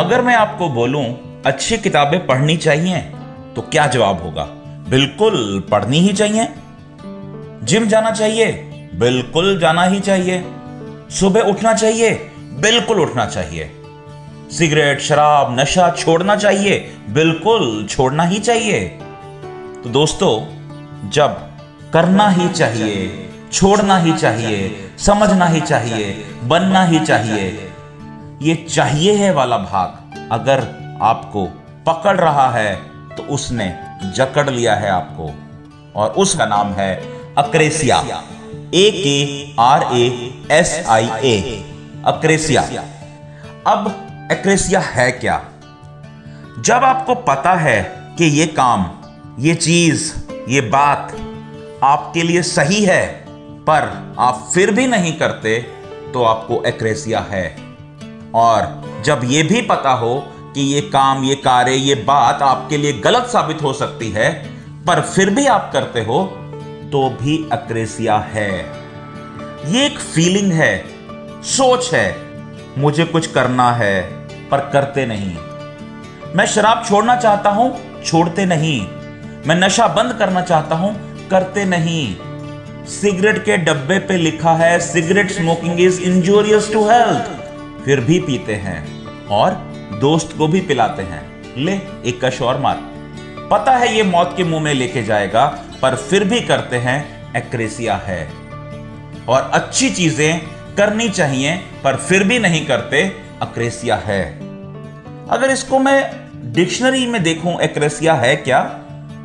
अगर मैं आपको बोलूँ, अच्छी किताबें पढ़नी चाहिए तो क्या जवाब होगा? बिल्कुल पढ़नी ही चाहिए। जिम जाना चाहिए, बिल्कुल जाना ही चाहिए। सुबह उठना चाहिए, बिल्कुल उठना चाहिए। सिगरेट, शराब, नशा छोड़ना चाहिए, बिल्कुल छोड़ना ही चाहिए। तो दोस्तों, जब करना ही चाहिए, छोड़ना ही चाहिए, समझना ही चाहिए, बनना ही चाहिए ये चाहिए है वाला भाग अगर आपको पकड़ रहा है तो उसने जकड़ लिया है आपको। और उसका नाम है अक्रेसिया। ए के आर ए एस आई ए अक्रेसिया। अब एक्रेसिया है क्या? जब आपको पता है कि ये काम, ये चीज़, ये बात आपके लिए सही है, पर आप फिर भी नहीं करते तो आपको एक्रेसिया है। और जब यह भी पता हो कि ये काम, ये कार्य, ये बात आपके लिए गलत साबित हो सकती है, पर फिर भी आप करते हो तो भी अक्रेसिया है। ये एक फीलिंग है, सोच है, मुझे कुछ करना है, पर करते नहीं। मैं शराब छोड़ना चाहता हूँ, छोड़ते नहीं। मैं नशा बंद करना चाहता हूँ, करते नहीं। सिगरेट के डब्बे पे लिखा है, cigarette smoking is injurious to health. फिर भी पीते हैं और दोस्त को भी पिलाते हैं। ले, एक कश और मार। पता है ये मौत के मुँह में लेके जाएगा, पर फिर भी करते हैं, एक्रेसिया है। और अच्छी चीज़ें करनी चाहिए, पर फिर भी नहीं करते अक्रेसिया है। अगर इसको मैं डिक्शनरी में देखूँ, एक्रेसिया है क्या?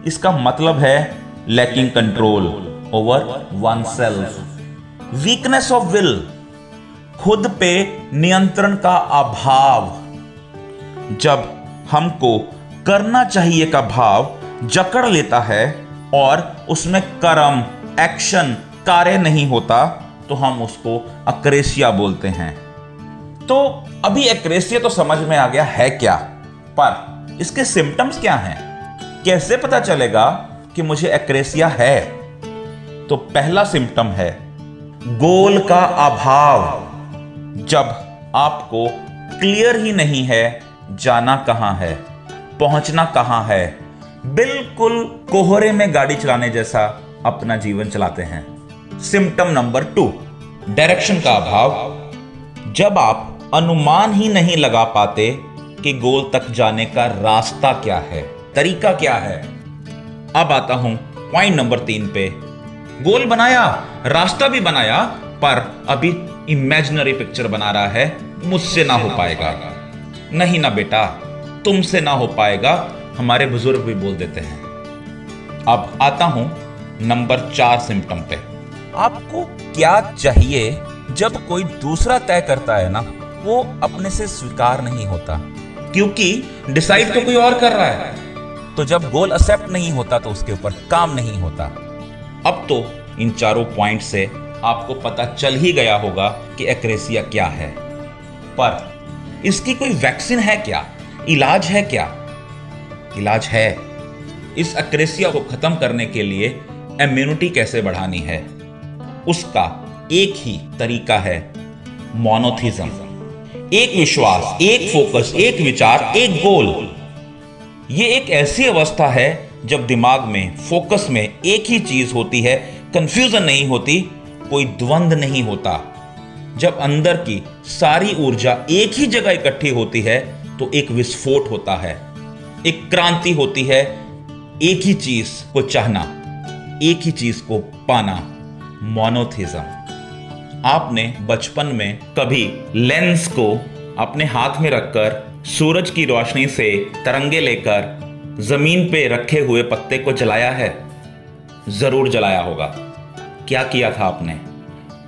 इसका मतलब है lacking control over one self weakness of will खुद पे नियंत्रण का अभाव। जब हमको करना चाहिए का भाव जकड़ लेता है और उसमें कर्म एक्शन कार्य नहीं होता तो हम उसको अक्रेसिया बोलते हैं। तो अभी एक्रेसिया तो समझ में आ गया है क्या? पर इसके सिम्टम्स क्या हैं? कैसे पता चलेगा कि मुझे एक्रेसिया है? तो पहला सिम्टम है, गोल का अभाव। जब आपको क्लियर ही नहीं है, जाना कहाँ है, पहुँचना कहाँ है, बिल्कुल कोहरे में गाड़ी चलाने जैसा अपना जीवन चलाते हैं। सिम्टम नंबर टू डायरेक्शन का अभाव। जब आप अनुमान ही नहीं लगा पाते कि गोल तक जाने का रास्ता क्या है, तरीका क्या है, अब आता हूँ पॉइंट नंबर तीन पे। गोल बनाया, रास्ता भी बनाया, पर अभी इमेजिनरी पिक्चर बना रहा है, मुझसे ना हो पाएगा। नहीं ना बेटा, तुमसे ना हो पाएगा, हमारे बुज़ुर्ग भी बोल देते हैं। अब आता हूँ नंबर चार सिम्टम पे। आपको क्या चाहिए? जब कोई दूसरा तय करता है ना, वो अपने से स्वीकार नहीं होता, क्योंकि डिसाइड तो कोई और कर रहा है। तो जब गोल एक्सेप्ट नहीं होता तो उसके ऊपर काम नहीं होता। अब तो इन चारों पॉइंट से आपको पता चल ही गया होगा कि एक्रेसिया क्या है। पर इसकी कोई वैक्सीन है क्या? इलाज है क्या? इलाज है। इस एक्रेसिया को खत्म करने के लिए इम्यूनिटी कैसे बढ़ानी है? उसका एक ही तरीका है मोनोथिज्म एक विश्वास, एक फोकस एक विचार, एक गोल ये एक ऐसी अवस्था है जब दिमाग में फोकस में एक ही चीज़ होती है कंफ्यूजन नहीं होती कोई द्वंद नहीं होता। जब अंदर की सारी ऊर्जा एक ही जगह इकट्ठी होती है तो एक विस्फोट होता है। एक क्रांति होती है। एक ही चीज़ को चाहना, एक ही चीज़ को पाना। मोनोथिज्म आपने बचपन में कभी लेंस को अपने हाथ में रखकर सूरज की रोशनी से तरंगे लेकर ज़मीन पे रखे हुए पत्ते को जलाया है? ज़रूर जलाया होगा। क्या किया था आपने?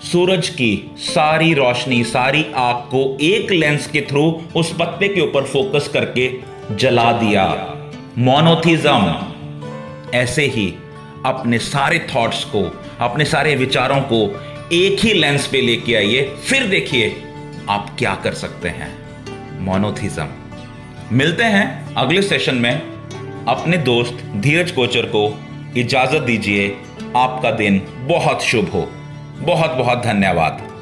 सूरज की सारी रोशनी, सारी आग को एक लेंस के थ्रू उस पत्ते के ऊपर फोकस करके जला दिया। मोनोथिज्म ऐसे ही अपने सारे थॉट्स को, अपने सारे विचारों को एक ही लेंस पे लेके आइए, फिर देखिए आप क्या कर सकते हैं। मोनोथिज्म मिलते हैं अगले सेशन में। अपने दोस्त धीरज कोचर को इजाज़त दीजिए। आपका दिन बहुत शुभ हो। बहुत बहुत धन्यवाद।